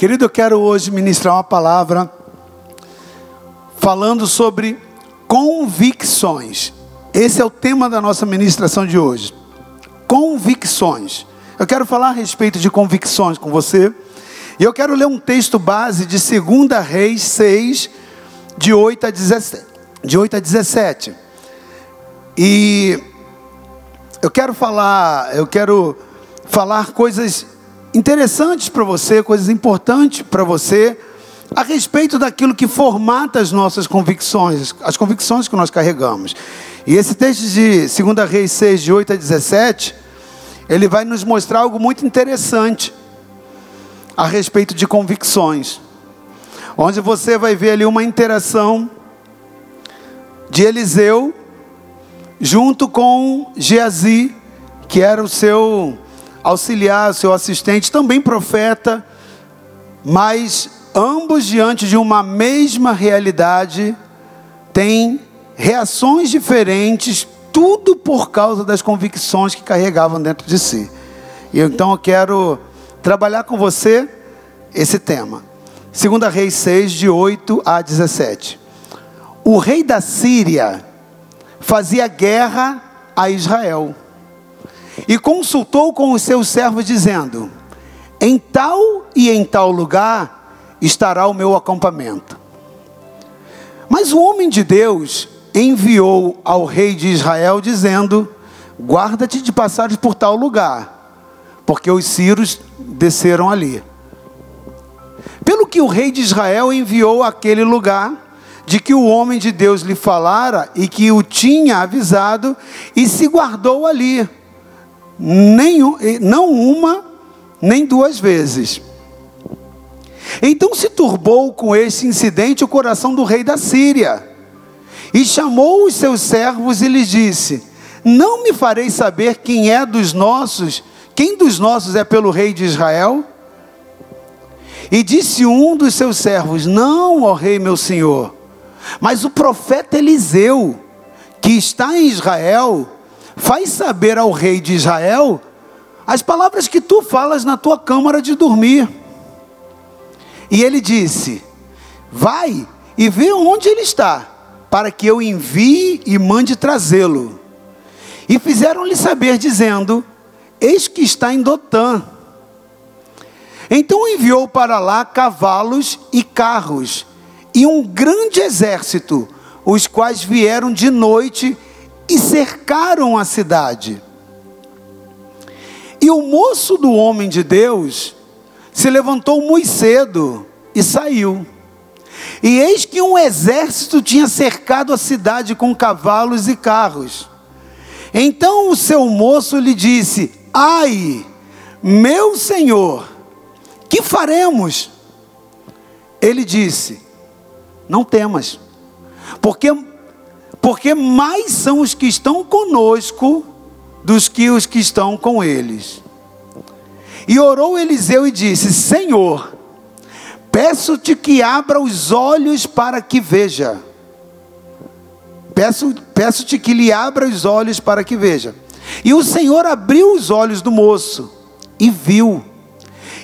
Querido, eu quero hoje ministrar uma palavra falando sobre convicções. Esse é o tema da nossa ministração de hoje. Convicções. Eu quero falar a respeito de convicções com você. E eu quero ler um texto base de 2 Reis 6, de 8 a 17. De 8 a 17. E eu quero falar, eu quero falar coisas interessantes para você, coisas importantes para você, a respeito daquilo que formata as nossas convicções, as convicções que nós carregamos. E esse texto de 2 Reis 6, de 8 a 17, ele vai nos mostrar algo muito interessante a respeito de convicções. Onde você vai ver ali uma interação de Eliseu junto com Geazi, que era o seu auxiliar, seu assistente, também profeta, mas ambos diante de uma mesma realidade têm reações diferentes, tudo por causa das convicções que carregavam dentro de si. E então eu quero trabalhar com você esse tema. 2 Reis 6, de 8 a 17. O rei da Síria fazia guerra a Israel e consultou com os seus servos, dizendo: Em tal e em tal lugar estará o meu acampamento. Mas o homem de Deus enviou ao rei de Israel, dizendo: Guarda-te de passares por tal lugar, porque os sírios desceram ali. Pelo que o rei de Israel enviou àquele lugar, de que o homem de Deus lhe falara e que o tinha avisado, e se guardou ali nem, não uma, nem duas vezes. Então se turbou com esse incidente o coração do rei da Síria, e chamou os seus servos e lhes disse: Não me farei saber quem é dos nossos, quem dos nossos é pelo rei de Israel? E disse um dos seus servos: Não, ó rei meu senhor, mas o profeta Eliseu, que está em Israel, faz saber ao rei de Israel as palavras que tu falas na tua câmara de dormir. E ele disse: Vai e vê onde ele está, para que eu envie e mande trazê-lo. E fizeram-lhe saber, dizendo: Eis que está em Dotã. Então enviou para lá cavalos e carros, e um grande exército, os quais vieram de noite cercaram a cidade. E o moço do homem de Deus se levantou muito cedo e saiu. E eis que um exército tinha cercado a cidade com cavalos e carros. Então o seu moço lhe disse: Ai, meu senhor, que faremos? Ele disse: Não temas, porque porque mais são os que estão conosco dos que os que estão com eles. E orou Eliseu e disse: Senhor, peço-te que abra os olhos para que veja. Peço, peço-te que lhe abra os olhos para que veja. E o Senhor abriu os olhos do moço e viu.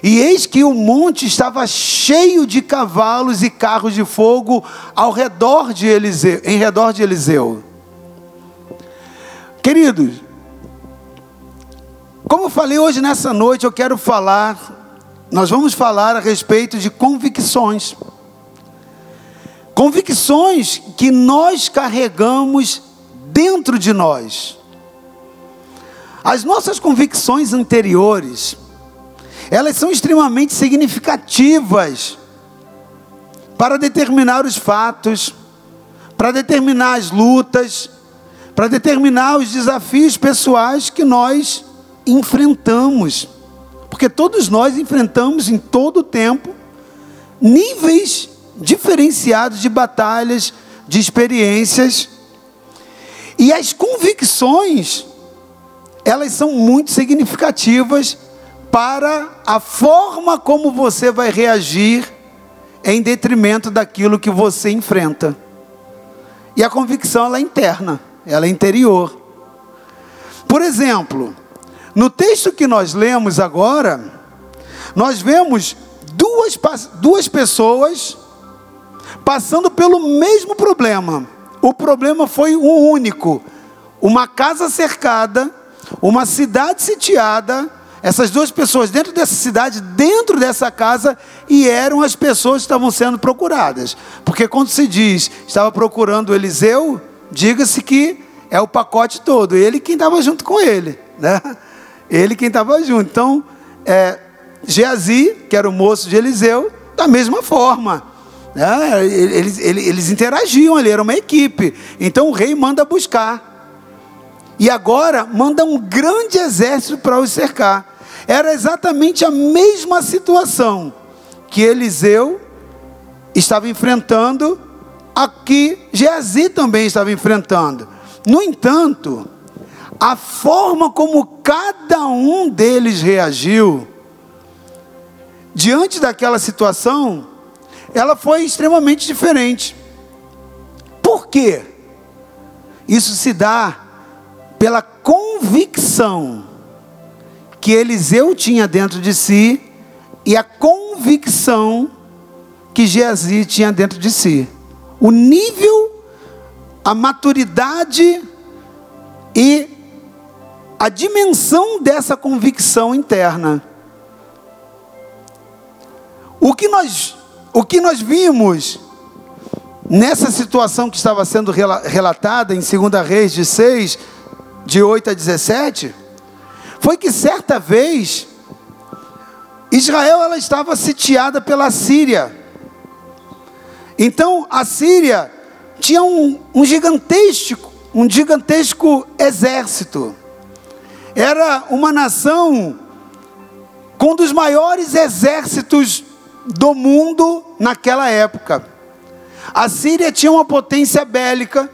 E eis que o monte estava cheio de cavalos e carros de fogo ao redor de Eliseu, em redor de Eliseu. Queridos, como eu falei hoje nessa noite, eu quero falar, nós vamos falar a respeito de convicções. Convicções que nós carregamos dentro de nós. As nossas convicções anteriores, elas são extremamente significativas para determinar os fatos, para determinar as lutas, para determinar os desafios pessoais que nós enfrentamos. Porque todos nós enfrentamos em todo o tempo níveis diferenciados de batalhas, de experiências. E as convicções, elas são muito significativas para a forma como você vai reagir em detrimento daquilo que você enfrenta. E a convicção ela é interna, ela é interior. Por exemplo, no texto que nós lemos agora, nós vemos duas, duas pessoas passando pelo mesmo problema. O problema foi um único: uma casa cercada, uma cidade sitiada. Essas duas pessoas dentro dessa cidade, dentro dessa casa, e eram as pessoas que estavam sendo procuradas. Porque quando se diz estava procurando Eliseu, diga-se que é o pacote todo. Ele quem estava junto com ele, né? Ele quem estava junto. Então, é, Geazi, que era o moço de Eliseu, da mesma forma. Né? Eles, eles, eles interagiam ali, era uma equipe. Então o rei manda buscar. E agora manda um grande exército para os cercar. Era exatamente a mesma situação que Eliseu estava enfrentando, a que Geazi também estava enfrentando. No entanto, a forma como cada um deles reagiu diante daquela situação, ela foi extremamente diferente. Por quê? Isso se dá pela convicção que Eliseu tinha dentro de si e a convicção que Geazi tinha dentro de si. O nível, a maturidade e a dimensão dessa convicção interna. O que nós, o que nós vimos nessa situação que estava sendo relatada em 2 Reis de 6, de 8 a 17, foi que certa vez Israel ela estava sitiada pela Síria. Então a Síria tinha um, um gigantesco, um gigantesco exército. Era uma nação com um dos maiores exércitos do mundo naquela época. A Síria tinha uma potência bélica,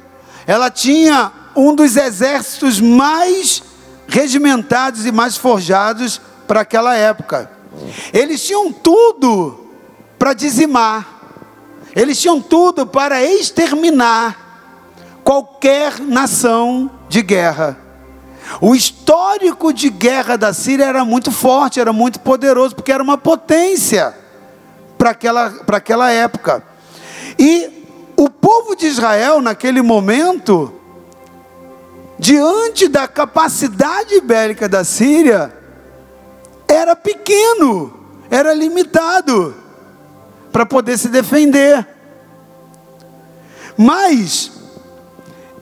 ela tinha um dos exércitos mais regimentados e mais forjados para aquela época. Eles tinham tudo para dizimar, eles tinham tudo para exterminar qualquer nação de guerra. O histórico de guerra da Síria era muito forte, era muito poderoso, porque era uma potência para aquela, para aquela época. E o povo de Israel, naquele momento, diante da capacidade bélica da Síria, era pequeno, era limitado para poder se defender. Mas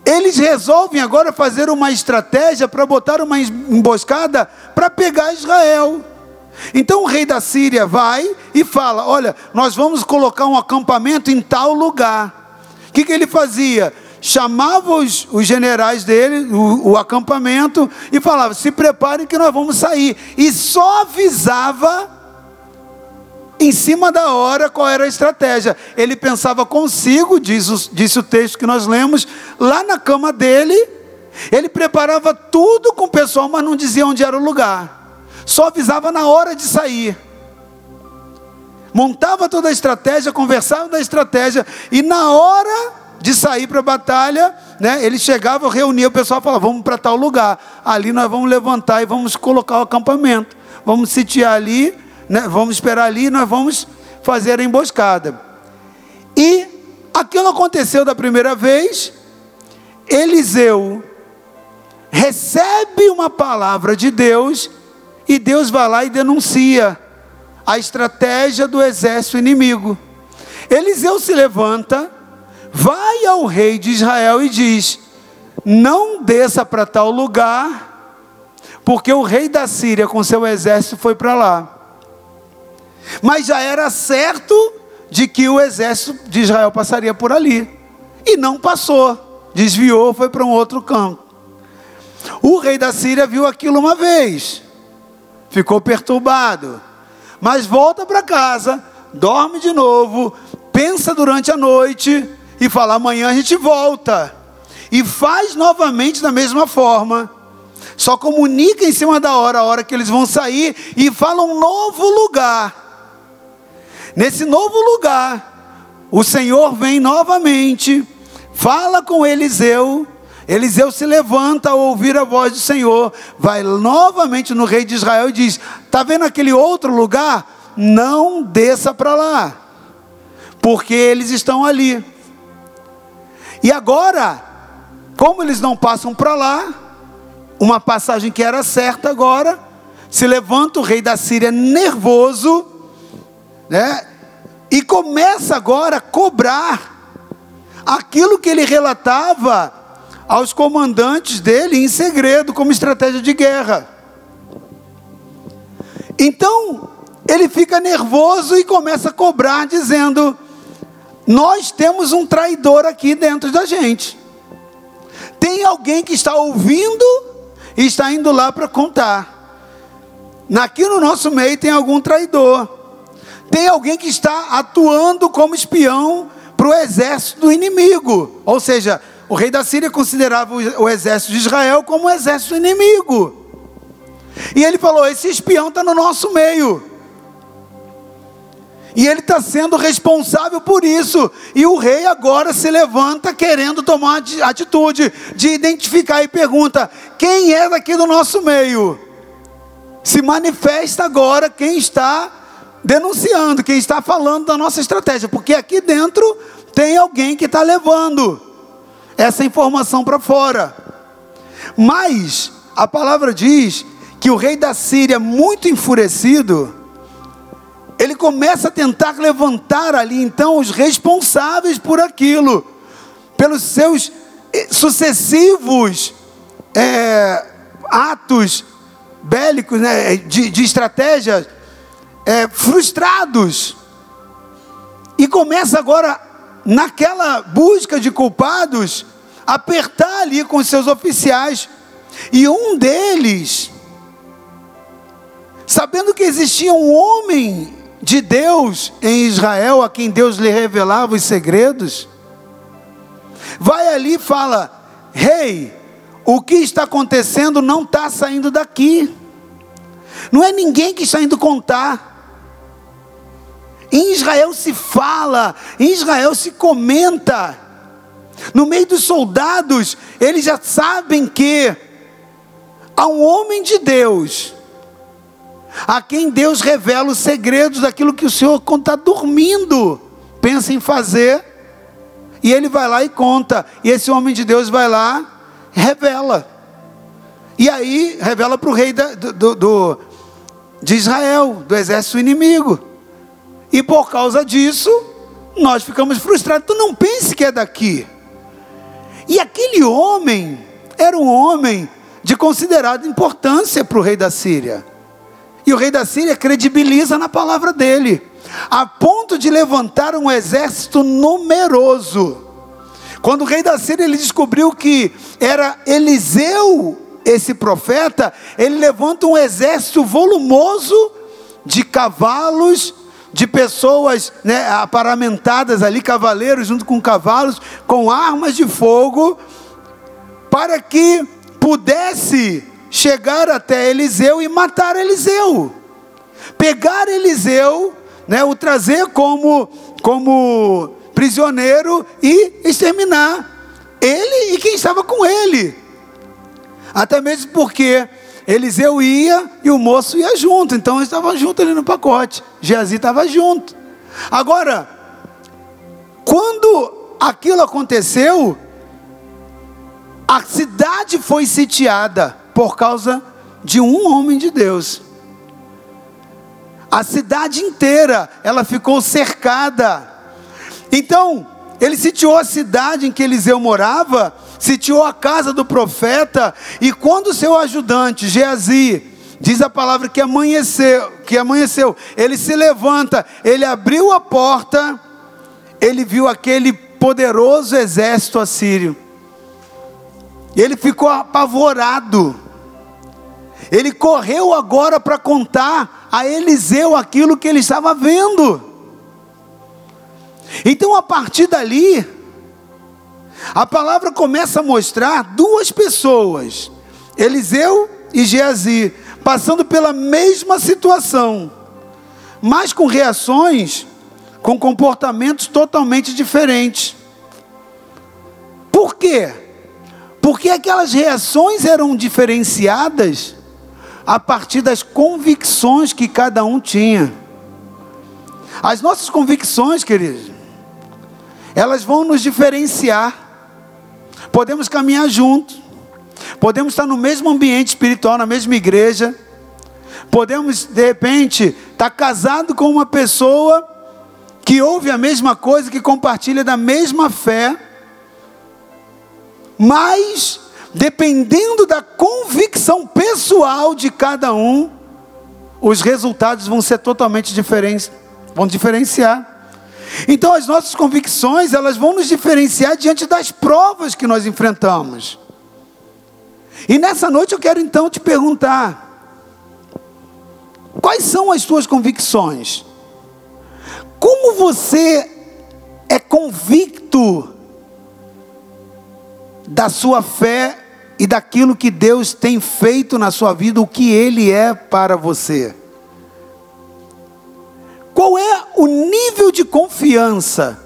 eles resolvem agora fazer uma estratégia para botar uma emboscada para pegar Israel. Então o rei da Síria vai e fala: Olha, nós vamos colocar um acampamento em tal lugar. O que, que ele fazia? Chamava os, os generais dele, o, o, acampamento, e falava: se preparem que nós vamos sair. E só avisava em cima da hora qual era a estratégia. Ele pensava consigo, diz o, disse o texto que nós lemos, lá na cama dele. Ele preparava tudo com o pessoal, mas não dizia onde era o lugar. Só avisava na hora de sair. Montava toda a estratégia, conversava da estratégia, e na hora de sair para a batalha, né, ele chegava, reunia o pessoal falava: vamos para tal lugar. Ali nós vamos levantar e vamos colocar o acampamento. Vamos sitiar ali, né, vamos esperar ali e nós vamos fazer a emboscada. E aquilo aconteceu da primeira vez. Eliseu recebe uma palavra de Deus e Deus vai lá e denuncia a estratégia do exército inimigo. Eliseu se levanta vai ao rei de Israel e diz: Não desça para tal lugar, porque o rei da Síria com seu exército foi para lá. Mas já era certo de que o exército de Israel passaria por ali. E não passou, desviou, foi para um outro campo. O rei da Síria viu aquilo uma vez, ficou perturbado, mas volta para casa, dorme de novo, pensa durante a noite e fala: amanhã a gente volta. E faz novamente da mesma forma. Só comunica em cima da hora, a hora que eles vão sair, e fala um novo lugar. Nesse novo lugar, o Senhor vem novamente, fala com Eliseu. Eliseu se levanta ao ouvir a voz do Senhor, vai novamente no rei de Israel e diz: Está vendo aquele outro lugar? não desça para lá, porque eles estão ali. E agora, como eles não passam para lá, uma passagem que era certa agora, se levanta o rei da Síria nervoso, né? E começa agora a cobrar aquilo que ele relatava aos comandantes dele em segredo, como estratégia de guerra. Então, ele fica nervoso e começa a cobrar, dizendo: Nós temos um traidor aqui dentro da gente. Tem alguém que está ouvindo e está indo lá para contar. Aqui no nosso meio tem algum traidor. Tem alguém que está atuando como espião para o exército do inimigo. Ou seja, o rei da Síria considerava o exército de Israel como um exército inimigo. E ele falou: esse espião está no nosso meio. E ele está sendo responsável por isso. E o rei agora se levanta querendo tomar atitude de identificar e pergunta: quem é daqui do nosso meio? Se manifesta agora quem está denunciando, quem está falando da nossa estratégia, porque aqui dentro tem alguém que está levando essa informação para fora. Mas a palavra diz que o rei da Síria, muito enfurecido, ele começa a tentar levantar ali então os responsáveis por aquilo, pelos seus eh, sucessivos é, atos bélicos, né, de, de estratégias é, frustrados. E começa agora, naquela busca de culpados, apertar ali com seus oficiais. E um deles, sabendo que existia um homem de Deus em Israel, a quem Deus lhe revelava os segredos, vai ali e fala: Rei, hey, o que está acontecendo não está saindo daqui, não é ninguém que está indo contar. Em Israel se fala, em Israel se comenta. No meio dos soldados, eles já sabem que há um homem de Deus a quem Deus revela os segredos daquilo que o Senhor, quando está dormindo, pensa em fazer, e ele vai lá e conta, e esse homem de Deus vai lá, revela, e aí revela para o rei da, do, do, de Israel, do exército inimigo, e por causa disso, nós ficamos frustrados. Tu não pense que é daqui. E aquele homem era um homem de considerada importância para o rei da Síria. E o rei da Síria credibiliza na palavra dele, a ponto de levantar um exército numeroso. Quando o rei da Síria ele descobriu que era Eliseu esse profeta, ele levanta um exército volumoso de cavalos, de pessoas né, aparamentadas ali, cavaleiros junto com cavalos, com armas de fogo, para que pudesse chegar até Eliseu e matar Eliseu. Pegar Eliseu, né, o trazer como, como prisioneiro e exterminar ele e quem estava com ele. Até mesmo porque Eliseu ia e o moço ia junto, então eles estavam juntos ali no pacote. Geazi estava junto. Agora, quando aquilo aconteceu, a cidade foi sitiada por causa de um homem de Deus. A cidade inteira, ela ficou cercada. Então, ele sitiou a cidade em que Eliseu morava, sitiou a casa do profeta, e quando seu ajudante, Geazi, diz a palavra que amanheceu, que amanheceu, ele se levanta, ele abriu a porta, ele viu aquele poderoso exército assírio. Ele ficou apavorado. Ele correu agora para contar a Eliseu aquilo que ele estava vendo. Então, a partir dali, a palavra começa a mostrar duas pessoas, Eliseu e Geazi, passando pela mesma situação, mas com reações, com comportamentos totalmente diferentes. Por quê? Porque aquelas reações eram diferenciadas a partir das convicções que cada um tinha. As nossas convicções, queridos, elas vão nos diferenciar. Podemos caminhar juntos, podemos estar no mesmo ambiente espiritual, na mesma igreja, podemos de repente estar casado com uma pessoa que ouve a mesma coisa, que compartilha da mesma fé, mas dependendo da convicção pessoal de cada um, os resultados vão ser totalmente diferentes, vão diferenciar. Então as nossas convicções, elas vão nos diferenciar diante das provas que nós enfrentamos. E nessa noite eu quero então te perguntar: quais são as suas convicções? Como você é convicto da sua fé e daquilo que Deus tem feito na sua vida, o que Ele é para você. Qual é o nível de confiança?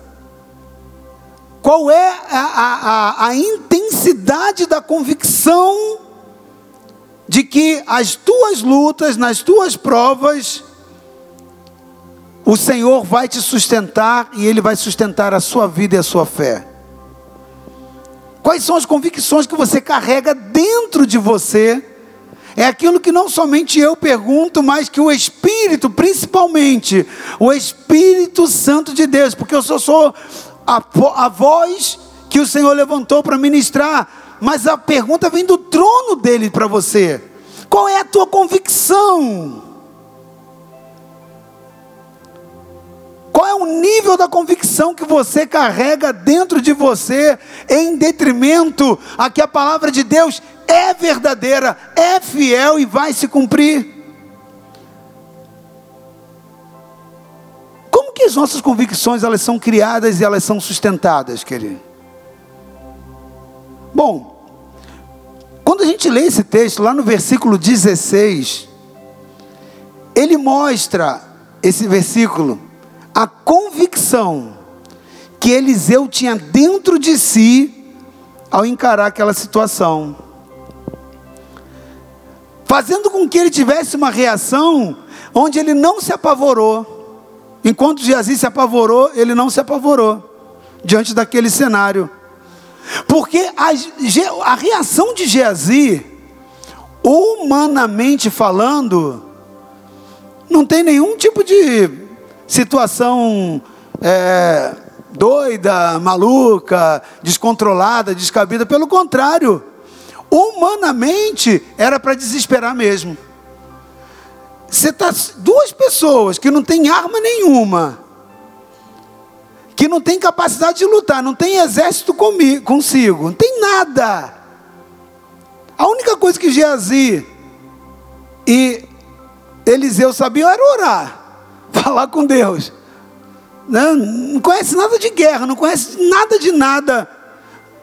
Qual é a, a, a, intensidade da convicção de que as tuas lutas, nas tuas provas, o Senhor vai te sustentar e Ele vai sustentar a sua vida e a sua fé? Quais são as convicções que você carrega dentro de você? É aquilo que não somente eu pergunto, mas que o Espírito, principalmente, o Espírito Santo de Deus, porque eu só sou a, a voz que o Senhor levantou para ministrar, mas a pergunta vem do trono dele para você: qual é a tua convicção? Qual é o nível da convicção que você carrega dentro de você, em detrimento a que a palavra de Deus é verdadeira, é fiel e vai se cumprir? Como que as nossas convicções elas são criadas e elas são sustentadas, querido? Bom, quando a gente lê esse texto, lá no versículo 16, ele mostra esse versículo a convicção que Eliseu tinha dentro de si ao encarar aquela situação, fazendo com que ele tivesse uma reação onde ele não se apavorou. Enquanto Geazi se apavorou, ele não se apavorou diante daquele cenário. Porque a, a reação de Geazi, humanamente falando, não tem nenhum tipo de situação é, doida, maluca, descontrolada, descabida. Pelo contrário, humanamente era para desesperar mesmo. Você tá duas pessoas que não têm arma nenhuma, que não tem capacidade de lutar, não tem exército comigo, consigo, não tem nada. A única coisa que Geazi e Eliseu sabiam era orar falar com Deus. Não, não conhece nada de guerra, não conhece nada de nada.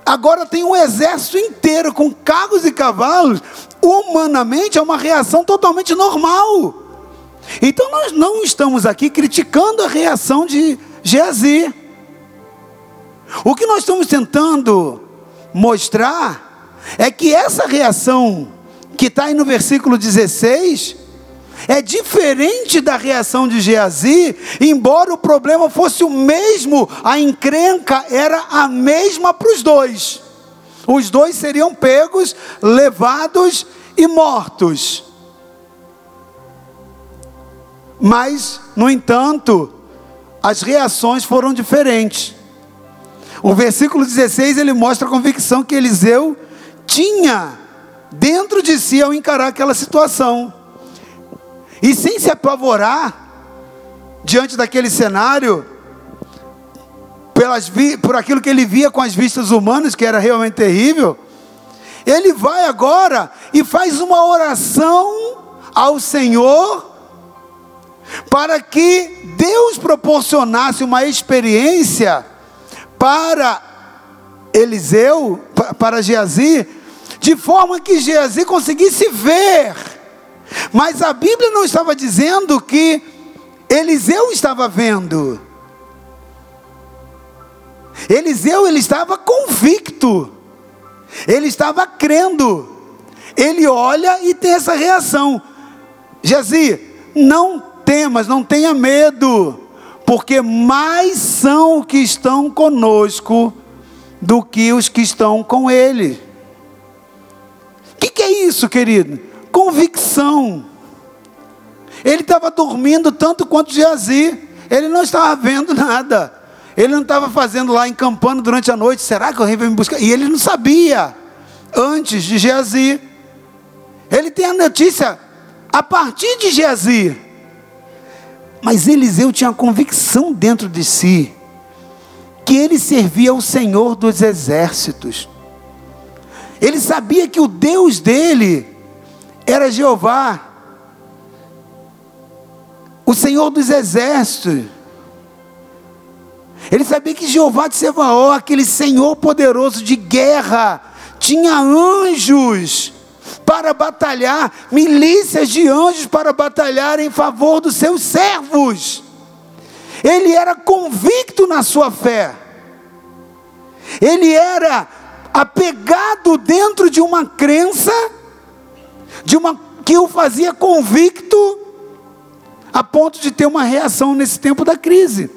Agora tem um exército inteiro com carros e cavalos. Humanamente é uma reação totalmente normal. Então nós não estamos aqui criticando a reação de Geazi. O que nós estamos tentando mostrar é que essa reação que está aí no versículo 16 é diferente da reação de Geazi, embora o problema fosse o mesmo, a encrenca era a mesma para os dois. Os dois seriam pegos, levados e mortos. Mas, no entanto, as reações foram diferentes. O versículo 16 ele mostra a convicção que Eliseu tinha dentro de si ao encarar aquela situação. E sem se apavorar diante daquele cenário, pelas, por aquilo que ele via com as vistas humanas, que era realmente terrível, ele vai agora e faz uma oração ao Senhor para que Deus proporcionasse uma experiência para Eliseu, para Geazi, de forma que Geazi conseguisse ver mas a Bíblia não estava dizendo que Eliseu estava vendo. Eliseu ele estava convicto. Ele estava crendo. Ele olha e tem essa reação. Gezi, não temas, não tenha medo, porque mais são que estão conosco do que os que estão com ele. O que, que é isso, querido? Convicção. Ele estava dormindo tanto quanto Geazi. Ele não estava vendo nada. Ele não estava fazendo lá, encampando durante a noite. Será que o rei vai me buscar? E ele não sabia antes de Geazi. Ele tem a notícia a partir de Geazi. Mas Eliseu tinha a convicção dentro de si que ele servia ao Senhor dos exércitos. Ele sabia que o Deus dele era Jeová, o Senhor dos exércitos. Ele sabia que Jeová de Sebaó, aquele Senhor poderoso de guerra, tinha anjos para batalhar, milícias de anjos para batalhar em favor dos seus servos. Ele era convicto na sua fé. Ele era apegado dentro de uma crença, de uma que o fazia convicto a ponto de ter uma reação nesse tempo da crise.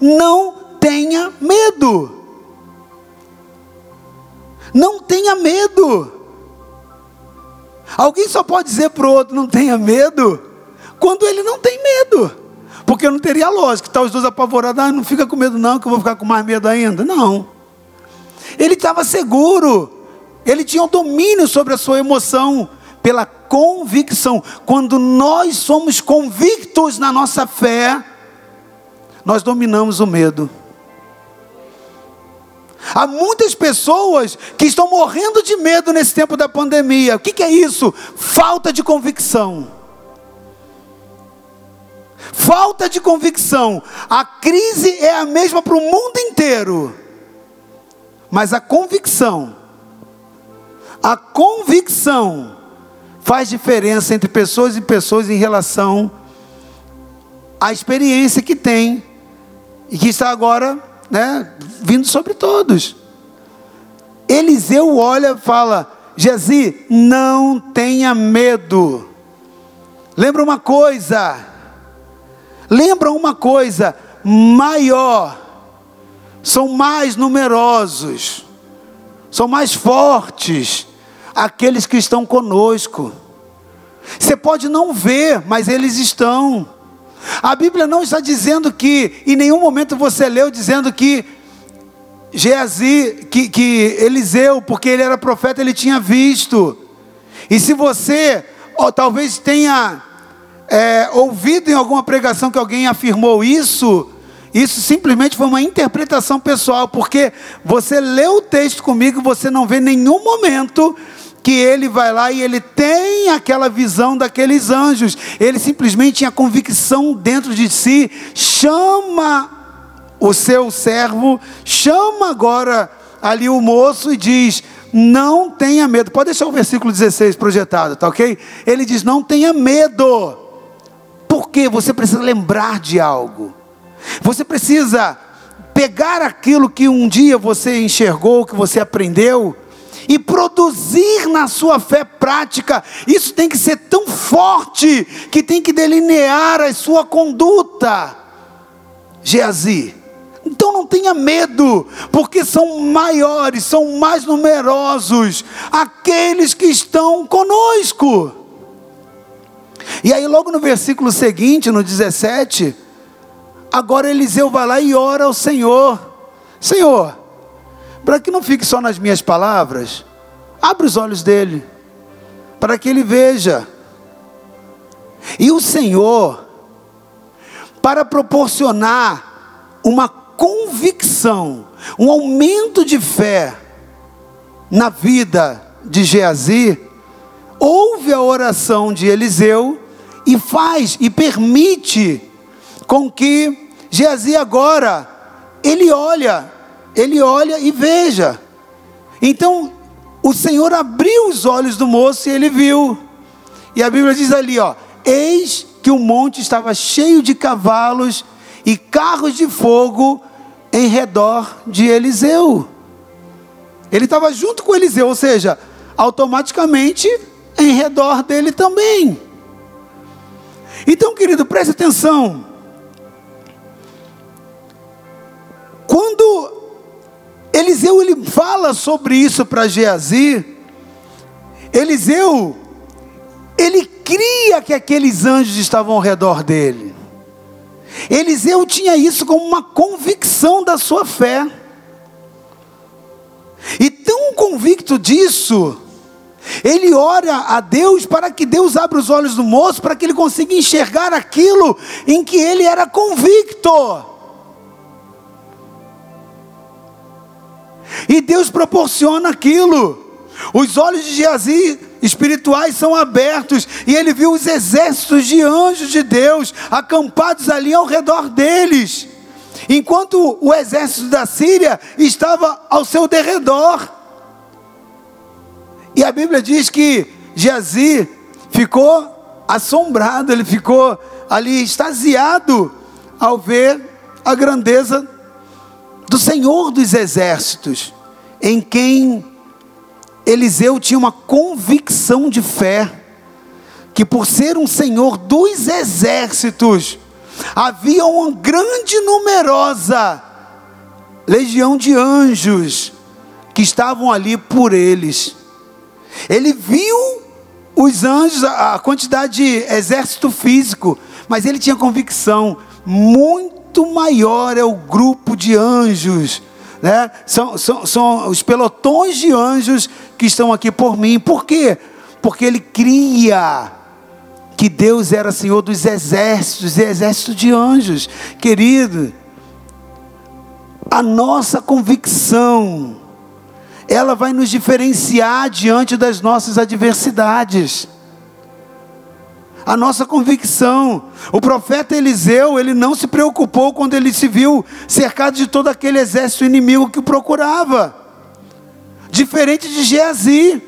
Não tenha medo. Não tenha medo. Alguém só pode dizer para o outro, não tenha medo, quando ele não tem medo. Porque não teria lógica, está os dois apavorados, ah, não fica com medo não, que eu vou ficar com mais medo ainda. Não. Ele estava seguro, ele tinha o domínio sobre a sua emoção, pela convicção. Quando nós somos convictos na nossa fé, nós dominamos o medo. Há muitas pessoas que estão morrendo de medo nesse tempo da pandemia. O que é isso? Falta de convicção. Falta de convicção. A crise é a mesma para o mundo inteiro. Mas a convicção, a convicção faz diferença entre pessoas e pessoas em relação à experiência que tem e que está agora né, vindo sobre todos. Eliseu olha e fala: Gezi, não tenha medo. Lembra uma coisa, lembra uma coisa, maior, são mais numerosos, são mais fortes aqueles que estão conosco. Você pode não ver, mas eles estão. A Bíblia não está dizendo que, em nenhum momento você leu dizendo que Geazi, que, que Eliseu, porque ele era profeta, ele tinha visto. E se você, ou talvez tenha é, ouvido em alguma pregação que alguém afirmou isso, isso simplesmente foi uma interpretação pessoal, porque você lê o texto comigo você não vê nenhum momento que ele vai lá e ele tem aquela visão daqueles anjos. Ele simplesmente tinha convicção dentro de si, chama o seu servo, chama agora ali o moço e diz: Não tenha medo. Pode deixar o versículo 16 projetado, tá ok? Ele diz: Não tenha medo. Porque você precisa lembrar de algo. Você precisa pegar aquilo que um dia você enxergou, que você aprendeu, e produzir na sua fé prática. Isso tem que ser tão forte que tem que delinear a sua conduta. Geazi. Então não tenha medo, porque são maiores, são mais numerosos aqueles que estão conosco. E aí, logo no versículo seguinte, no 17, agora Eliseu vai lá e ora ao Senhor: Senhor, para que não fique só nas minhas palavras, abre os olhos dele, para que ele veja. E o Senhor, para proporcionar uma convicção, um aumento de fé na vida de Geazi, ouve a oração de Eliseu e faz e permite com que Geazi agora ele olha ele olha e veja. Então, o Senhor abriu os olhos do moço e ele viu. E a Bíblia diz ali, ó: Eis que o monte estava cheio de cavalos e carros de fogo em redor de Eliseu. Ele estava junto com Eliseu, ou seja, automaticamente em redor dele também. Então, querido, preste atenção. Quando Eliseu ele fala sobre isso para Geazi. Eliseu, ele cria que aqueles anjos estavam ao redor dele. Eliseu tinha isso como uma convicção da sua fé. E tão convicto disso, ele ora a Deus para que Deus abra os olhos do moço, para que ele consiga enxergar aquilo em que ele era convicto. E Deus proporciona aquilo. Os olhos de Geazi espirituais são abertos e ele viu os exércitos de anjos de Deus acampados ali ao redor deles, enquanto o exército da Síria estava ao seu derredor. E a Bíblia diz que Geazi ficou assombrado, ele ficou ali extasiado ao ver a grandeza do Senhor dos exércitos, em quem Eliseu tinha uma convicção de fé, que por ser um senhor dos exércitos, havia uma grande numerosa legião de anjos que estavam ali por eles. Ele viu os anjos, a quantidade de exército físico, mas ele tinha convicção: muito maior é o grupo de anjos né? São, são, são os pelotões de anjos que estão aqui por mim. Por quê? Porque ele cria que Deus era Senhor dos exércitos, e exércitos de anjos. Querido, a nossa convicção, ela vai nos diferenciar diante das nossas adversidades a nossa convicção. O profeta Eliseu, ele não se preocupou quando ele se viu cercado de todo aquele exército inimigo que o procurava. Diferente de Geazi.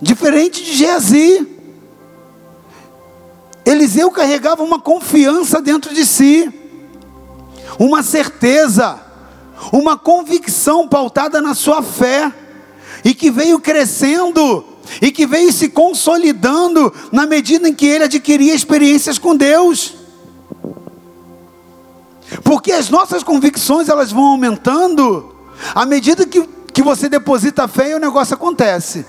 Diferente de Geazi. Eliseu carregava uma confiança dentro de si, uma certeza, uma convicção pautada na sua fé, e que veio crescendo e que veio se consolidando na medida em que ele adquiria experiências com Deus. Porque as nossas convicções elas vão aumentando à medida que, que você deposita fé e o negócio acontece.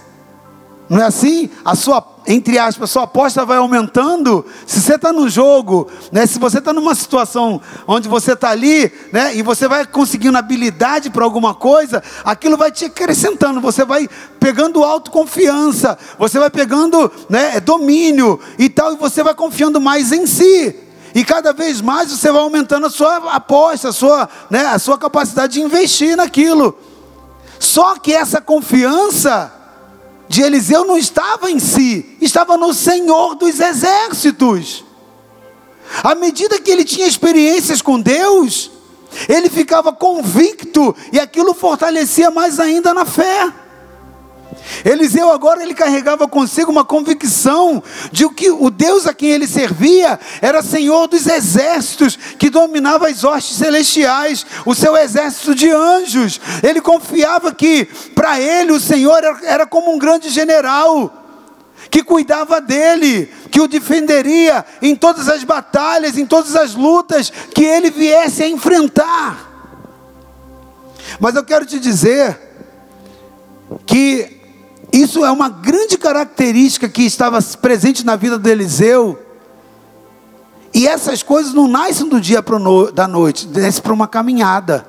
Não é assim? A sua, entre aspas, a sua aposta vai aumentando. Se você está no jogo, né, se você está numa situação onde você está ali, né, e você vai conseguindo habilidade para alguma coisa, aquilo vai te acrescentando. Você vai pegando autoconfiança, você vai pegando né, domínio e tal, e você vai confiando mais em si. E cada vez mais você vai aumentando a sua aposta, a sua, né, a sua capacidade de investir naquilo. Só que essa confiança de Eliseu não estava em si, estava no Senhor dos exércitos. À medida que ele tinha experiências com Deus, ele ficava convicto e aquilo fortalecia mais ainda na fé. Eliseu agora ele carregava consigo uma convicção de que o Deus a quem ele servia era Senhor dos exércitos, que dominava as hostes celestiais, o seu exército de anjos. Ele confiava que para ele o Senhor era, como um grande general que cuidava dele, que o defenderia em todas as batalhas, em todas as lutas que ele viesse a enfrentar. Mas eu quero te dizer que isso é uma grande característica que estava presente na vida de Eliseu. E essas coisas não nascem do dia para no, da noite, desce para uma caminhada.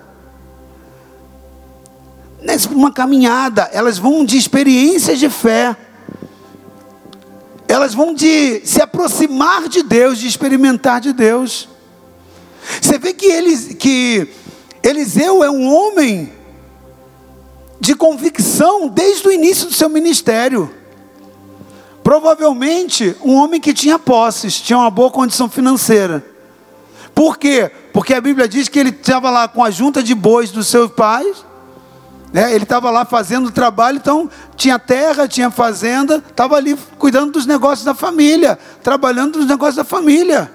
Desce para uma caminhada, elas vão de experiências de fé. Elas vão de se aproximar de Deus, de experimentar de Deus. Você vê que, que Eliseu é um homem de convicção desde o início do seu ministério. Provavelmente um homem que tinha posses, tinha uma boa condição financeira. Por quê? Porque a Bíblia diz que ele estava lá com a junta de bois dos seus pais, né? ele estava lá fazendo trabalho, então tinha terra, tinha fazenda, estava ali cuidando dos negócios da família, trabalhando nos negócios da família.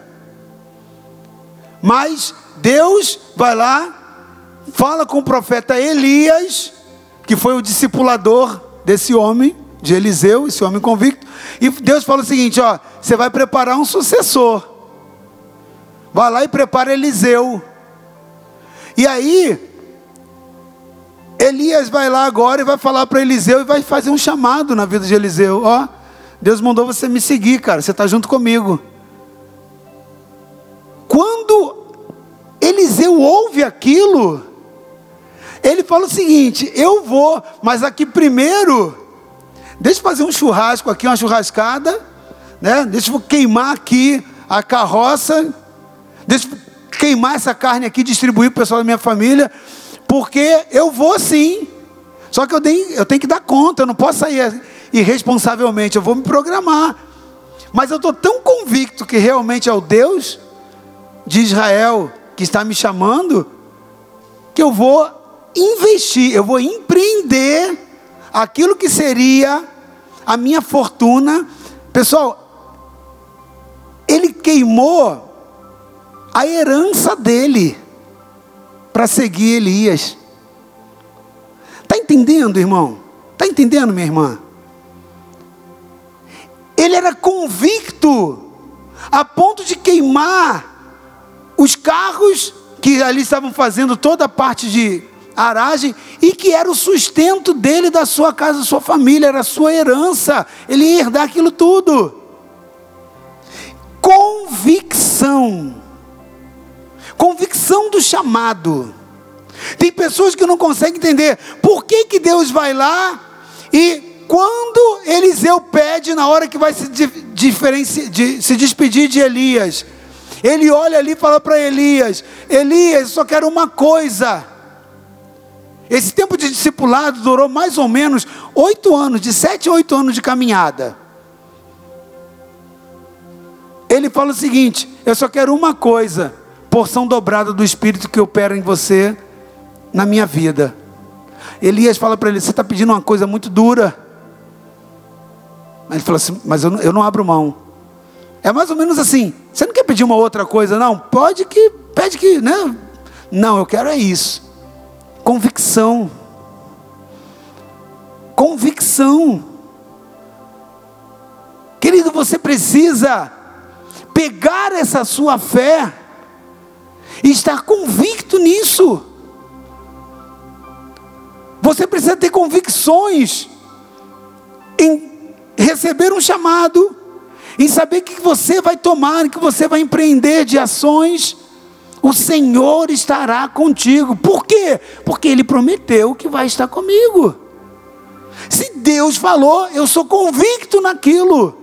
Mas Deus vai lá, fala com o profeta Elias, que foi o discipulador desse homem, de Eliseu, esse homem convicto. E Deus fala o seguinte: ó, você vai preparar um sucessor. Vai lá e prepara Eliseu. E aí, Elias vai lá agora e vai falar para Eliseu e vai fazer um chamado na vida de Eliseu. Ó, Deus mandou você me seguir, cara. Você está junto comigo. Quando Eliseu ouve aquilo, ele fala o seguinte: eu vou, mas aqui primeiro, deixa eu fazer um churrasco aqui, uma churrascada, né? Deixa eu queimar aqui a carroça, deixa eu queimar essa carne aqui, distribuir para o pessoal da minha família, porque eu vou sim. Só que eu tenho, eu tenho que dar conta, eu não posso sair irresponsavelmente, eu vou me programar. Mas eu estou tão convicto que realmente é o Deus de Israel que está me chamando, que eu vou investir, eu vou empreender aquilo que seria a minha fortuna. Pessoal, ele queimou a herança dele para seguir Elias. Está entendendo, irmão? Está entendendo, minha irmã? Ele era convicto a ponto de queimar os carros que ali estavam fazendo toda a parte de aragem e que era o sustento dele, da sua casa, da sua família, era a sua herança. Ele ia herdar aquilo tudo. Convicção. Convicção do chamado. Tem pessoas que não conseguem entender por que, que Deus vai lá e quando Eliseu pede na hora que vai se, de, se despedir de Elias, ele olha ali e fala para Elias: Elias, só quero uma coisa. Esse tempo de discipulado durou mais ou menos oito anos, de sete a oito anos de caminhada. Ele fala o seguinte: Eu só quero uma coisa, porção dobrada do Espírito que opera em você, na minha vida. Elias fala para ele: Você está pedindo uma coisa muito dura. Ele fala assim: Mas eu não, eu não abro mão. É mais ou menos assim. Você não quer pedir uma outra coisa, não? Pode que, pede que, né? Não, eu quero é isso. Convicção. Convicção. Querido, você precisa pegar essa sua fé e estar convicto nisso. Você precisa ter convicções em receber um chamado em saber que você vai tomar, que você vai empreender de ações, o Senhor estará contigo. Por quê? Porque Ele prometeu que vai estar comigo. Se Deus falou, eu sou convicto naquilo.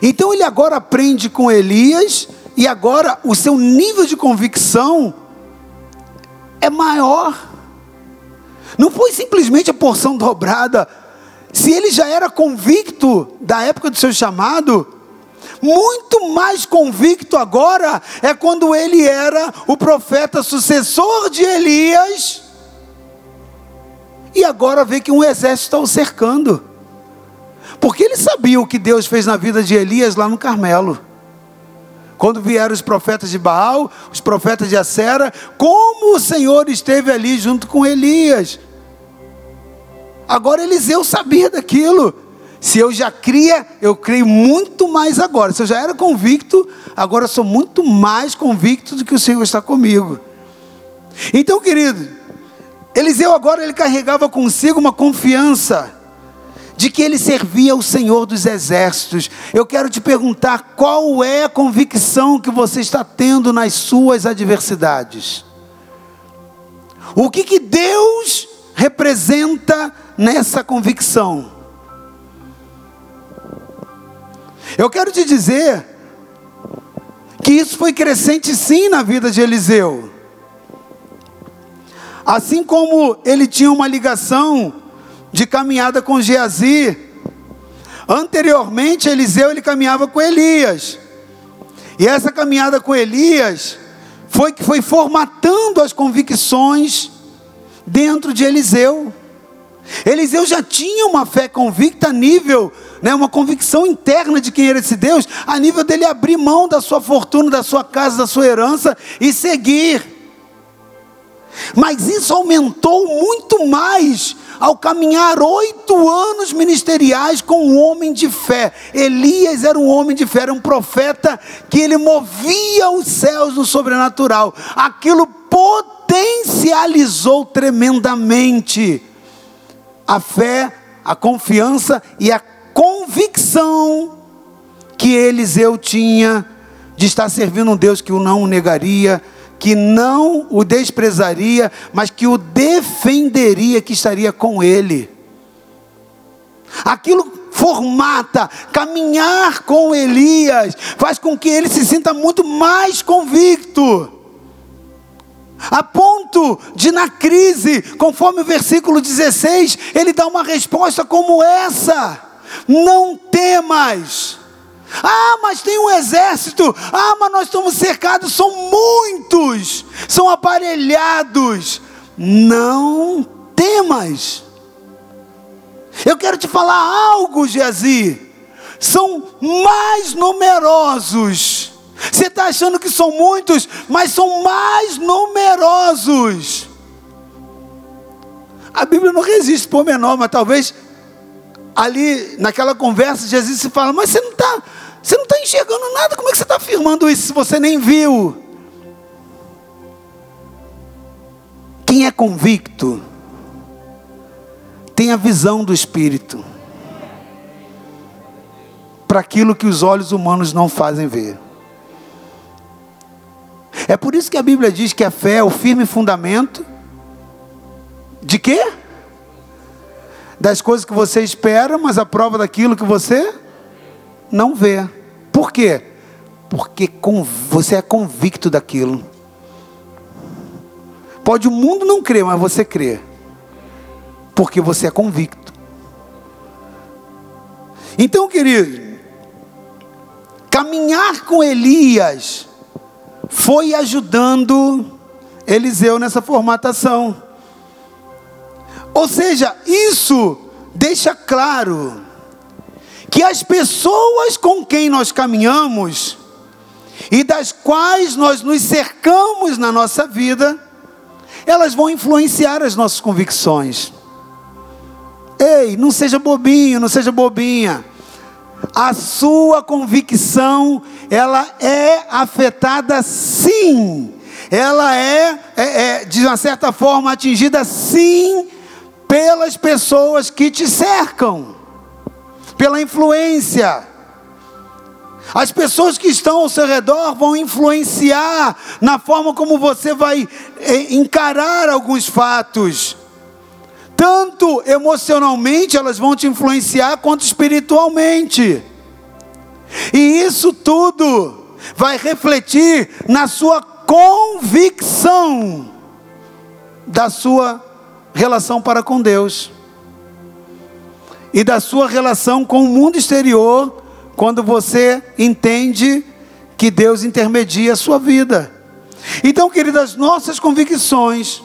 Então ele agora aprende com Elias, e agora o seu nível de convicção é maior. Não foi simplesmente a porção dobrada se ele já era convicto da época do seu chamado, muito mais convicto agora é quando ele era o profeta sucessor de Elias. E agora vê que um exército está o cercando. Porque ele sabia o que Deus fez na vida de Elias lá no Carmelo. Quando vieram os profetas de Baal, os profetas de Acera, como o Senhor esteve ali junto com Elias. Agora Eliseu sabia daquilo. Se eu já cria, eu creio muito mais agora. Se eu já era convicto, agora sou muito mais convicto do que o Senhor está comigo. Então, querido, Eliseu agora ele carregava consigo uma confiança de que ele servia o Senhor dos exércitos. Eu quero te perguntar qual é a convicção que você está tendo nas suas adversidades. O que que Deus representa nessa convicção. Eu quero te dizer que isso foi crescente sim na vida de Eliseu. Assim como ele tinha uma ligação de caminhada com Geazi, anteriormente Eliseu ele caminhava com Elias. E essa caminhada com Elias foi que foi formatando as convicções dentro de Eliseu. Eliseu já tinha uma fé convicta a nível, né, uma convicção interna de quem era esse Deus, a nível dele abrir mão da sua fortuna, da sua casa, da sua herança e seguir. Mas isso aumentou muito mais ao caminhar oito anos ministeriais com um homem de fé. Elias era um homem de fé, era um profeta que ele movia os céus no sobrenatural. Aquilo potencializou tremendamente a fé, a confiança e a convicção que Eliseu tinha de estar servindo um Deus que o não negaria, que não o desprezaria, mas que o defenderia, que estaria com ele. Aquilo formata, caminhar com Elias, faz com que ele se sinta muito mais convicto. A ponto de, na crise, conforme o versículo 16, ele dá uma resposta como essa: Não temas. Ah, mas tem um exército. Ah, mas nós estamos cercados. São muitos. São aparelhados. Não temas. Eu quero te falar algo, Geazi. São mais numerosos. Você está achando que são muitos, mas são mais numerosos. A Bíblia não resiste por menor, mas talvez ali naquela conversa Jesus se fala, mas você não está você não está enxergando nada, como é que você está afirmando isso se você nem viu? Quem é convicto tem a visão do Espírito para aquilo que os olhos humanos não fazem ver. É por isso que a Bíblia diz que a fé é o firme fundamento de quê? Das coisas que você espera, mas a prova daquilo que você não vê. Por quê? Porque você é convicto daquilo. Pode o mundo não crer, mas você crê. Porque você é convicto. Então, querido, caminhar com Elias foi ajudando Eliseu nessa formatação. Ou seja, isso deixa claro que as pessoas com quem nós caminhamos e das quais nós nos cercamos na nossa vida, elas vão influenciar as nossas convicções. Ei, não seja bobinho, não seja bobinha. A sua convicção, ela é afetada sim. Ela é, é, é de uma certa forma atingida sim pelas pessoas que te cercam pela influência. As pessoas que estão ao seu redor vão influenciar na forma como você vai eh, encarar alguns fatos. Tanto emocionalmente elas vão te influenciar, quanto espiritualmente. E isso tudo vai refletir na sua convicção da sua relação para com Deus e da sua relação com o mundo exterior, quando você entende que Deus intermedia a sua vida. Então, queridas, nossas convicções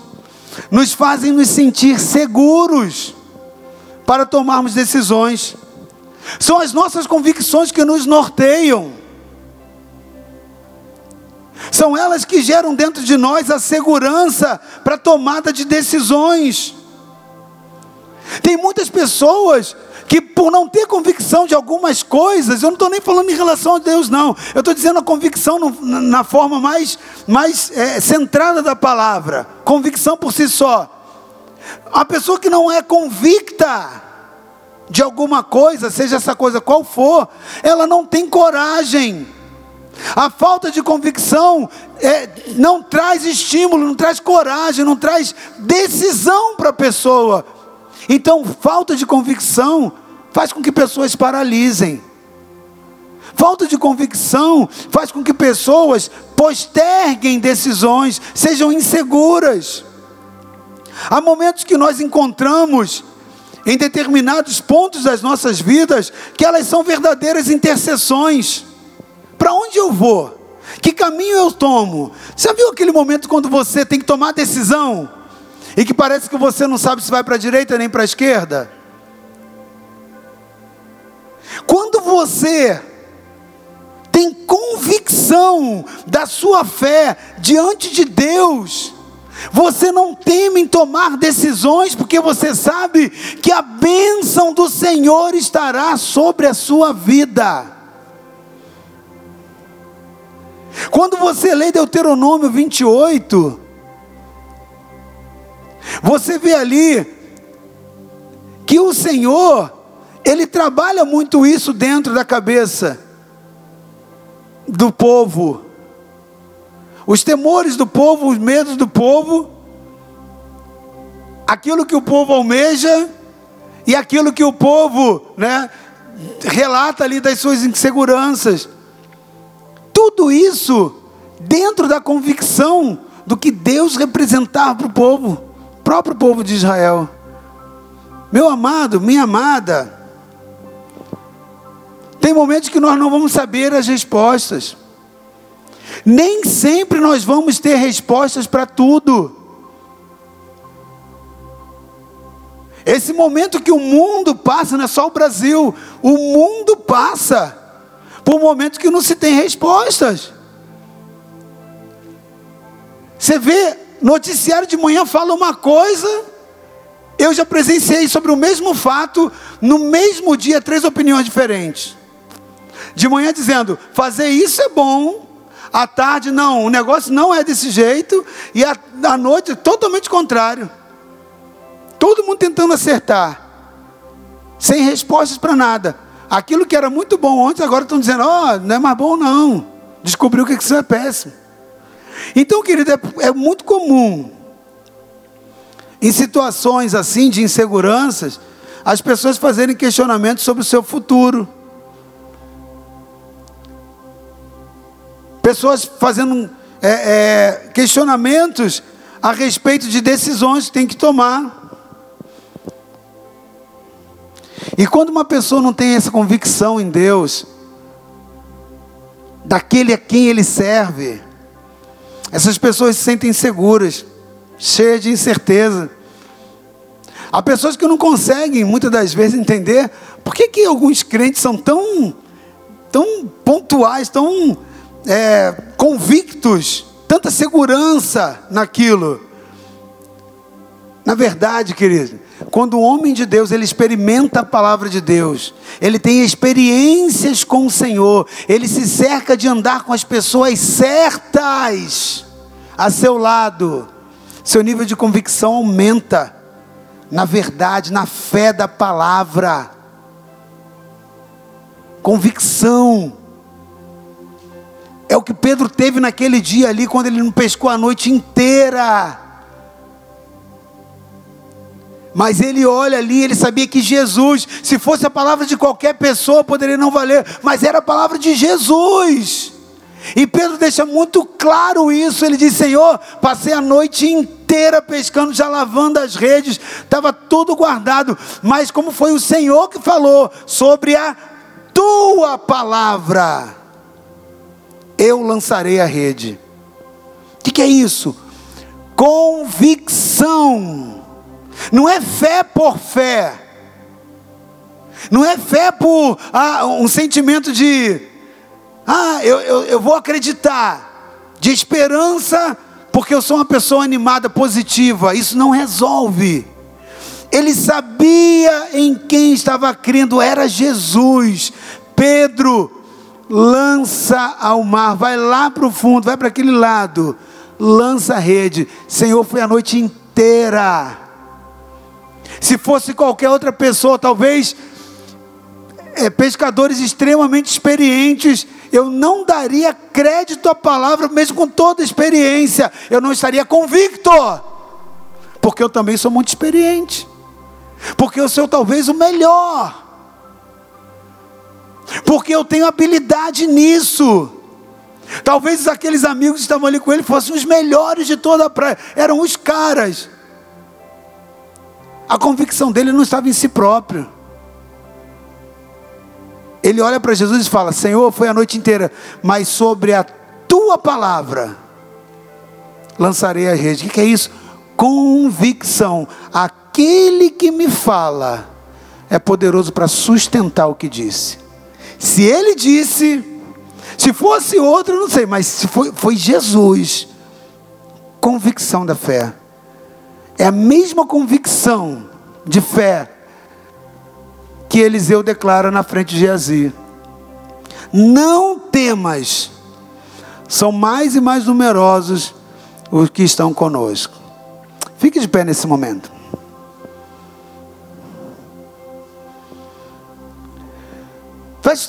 nos fazem nos sentir seguros para tomarmos decisões. São as nossas convicções que nos norteiam. São elas que geram dentro de nós a segurança para tomada de decisões. Tem muitas pessoas que, por não ter convicção de algumas coisas, eu não estou nem falando em relação a Deus, não. Eu estou dizendo a convicção no, na forma mais, mais é, centrada da palavra. Convicção por si só. A pessoa que não é convicta de alguma coisa, seja essa coisa qual for, ela não tem coragem. A falta de convicção é, não traz estímulo, não traz coragem, não traz decisão para a pessoa. Então, falta de convicção faz com que pessoas paralisem. Falta de convicção faz com que pessoas posterguem decisões, sejam inseguras. Há momentos que nós encontramos em determinados pontos das nossas vidas que elas são verdadeiras intercessões. Para onde eu vou? Que caminho eu tomo? Você viu aquele momento quando você tem que tomar decisão? e que parece que você não sabe se vai para a direita nem para a esquerda. Quando você tem convicção da sua fé diante de Deus, você não teme em tomar decisões, porque você sabe que a bênção do Senhor estará sobre a sua vida. Quando você lê Deuteronômio 28, Você vê ali que o Senhor, ele trabalha muito isso dentro da cabeça do povo. Os temores do povo, os medos do povo, aquilo que o povo almeja e aquilo que o povo, né, relata ali das suas inseguranças. Tudo isso dentro da convicção do que Deus representava para o povo, próprio povo de Israel. Meu amado, minha amada, tem momentos que nós não vamos saber as respostas. Nem sempre nós vamos ter respostas para tudo. Esse momento que o mundo passa, não é só o Brasil, o mundo passa por momentos que não se tem respostas. Você vê, noticiário de manhã fala uma coisa, eu já presenciei sobre o mesmo fato, no mesmo dia, três opiniões diferentes. De manhã dizendo, fazer isso é bom, à tarde não, o negócio não é desse jeito, e à, à noite totalmente contrário. Todo mundo tentando acertar, sem respostas para nada. Aquilo que era muito bom ontem, agora estão dizendo, ó, oh, não é mais bom não. Descobriu que isso é péssimo. Então, querido, é, é muito comum, em situações assim de inseguranças, as pessoas fazerem questionamentos sobre o seu futuro. Pessoas fazendo é, é, questionamentos a respeito de decisões que tem que tomar. E quando uma pessoa não tem essa convicção em Deus, daquele a quem ele serve, essas pessoas se sentem inseguras, cheias de incerteza. Há pessoas que não conseguem, muitas das vezes, entender por que, que alguns crentes são tão, tão pontuais, tão é, convictos, tanta segurança naquilo. Na verdade, querido, quando o homem de Deus ele experimenta a palavra de Deus, ele tem experiências com o Senhor, ele se cerca de andar com as pessoas certas a seu lado, seu nível de convicção aumenta na verdade, na fé da palavra. Convicção. É o que Pedro teve naquele dia ali, quando ele não pescou a noite inteira. Mas ele olha ali, ele sabia que Jesus, se fosse a palavra de qualquer pessoa, poderia não valer, mas era a palavra de Jesus. E Pedro deixa muito claro isso. Ele diz: Senhor, passei a noite inteira pescando, já lavando as redes, estava tudo guardado. Mas como foi o Senhor que falou sobre a tua palavra, eu lançarei a rede. O que, que é isso? Convicção. Não é fé por fé. Não é fé por ah, um sentimento de ah, eu, eu, eu vou acreditar, de esperança, porque eu sou uma pessoa animada, positiva. Isso não resolve. Ele sabia em quem estava crendo, era Jesus. Pedro, lança ao mar, vai lá para o fundo, vai para aquele lado, lança a rede. Senhor, foi a noite inteira. Se fosse qualquer outra pessoa, talvez é, pescadores extremamente experientes, eu não daria crédito à palavra, mesmo com toda a experiência, eu não estaria convicto, porque eu também sou muito experiente, porque eu sou talvez o melhor, porque eu tenho habilidade nisso. Talvez aqueles amigos que estavam ali com ele fossem os melhores de toda a praia, eram os caras. A convicção dele não estava em si próprio ele olha para Jesus e fala: Senhor, foi a noite inteira, mas sobre a tua palavra lançarei a rede. O que é isso? Convicção. Aquele que me fala é poderoso para sustentar o que disse. Se ele disse, se fosse outro, não sei, mas se foi, foi Jesus. Convicção da fé. É a mesma convicção de fé que Eliseu declara na frente de Geazi: Não temas, são mais e mais numerosos os que estão conosco. Fique de pé nesse momento.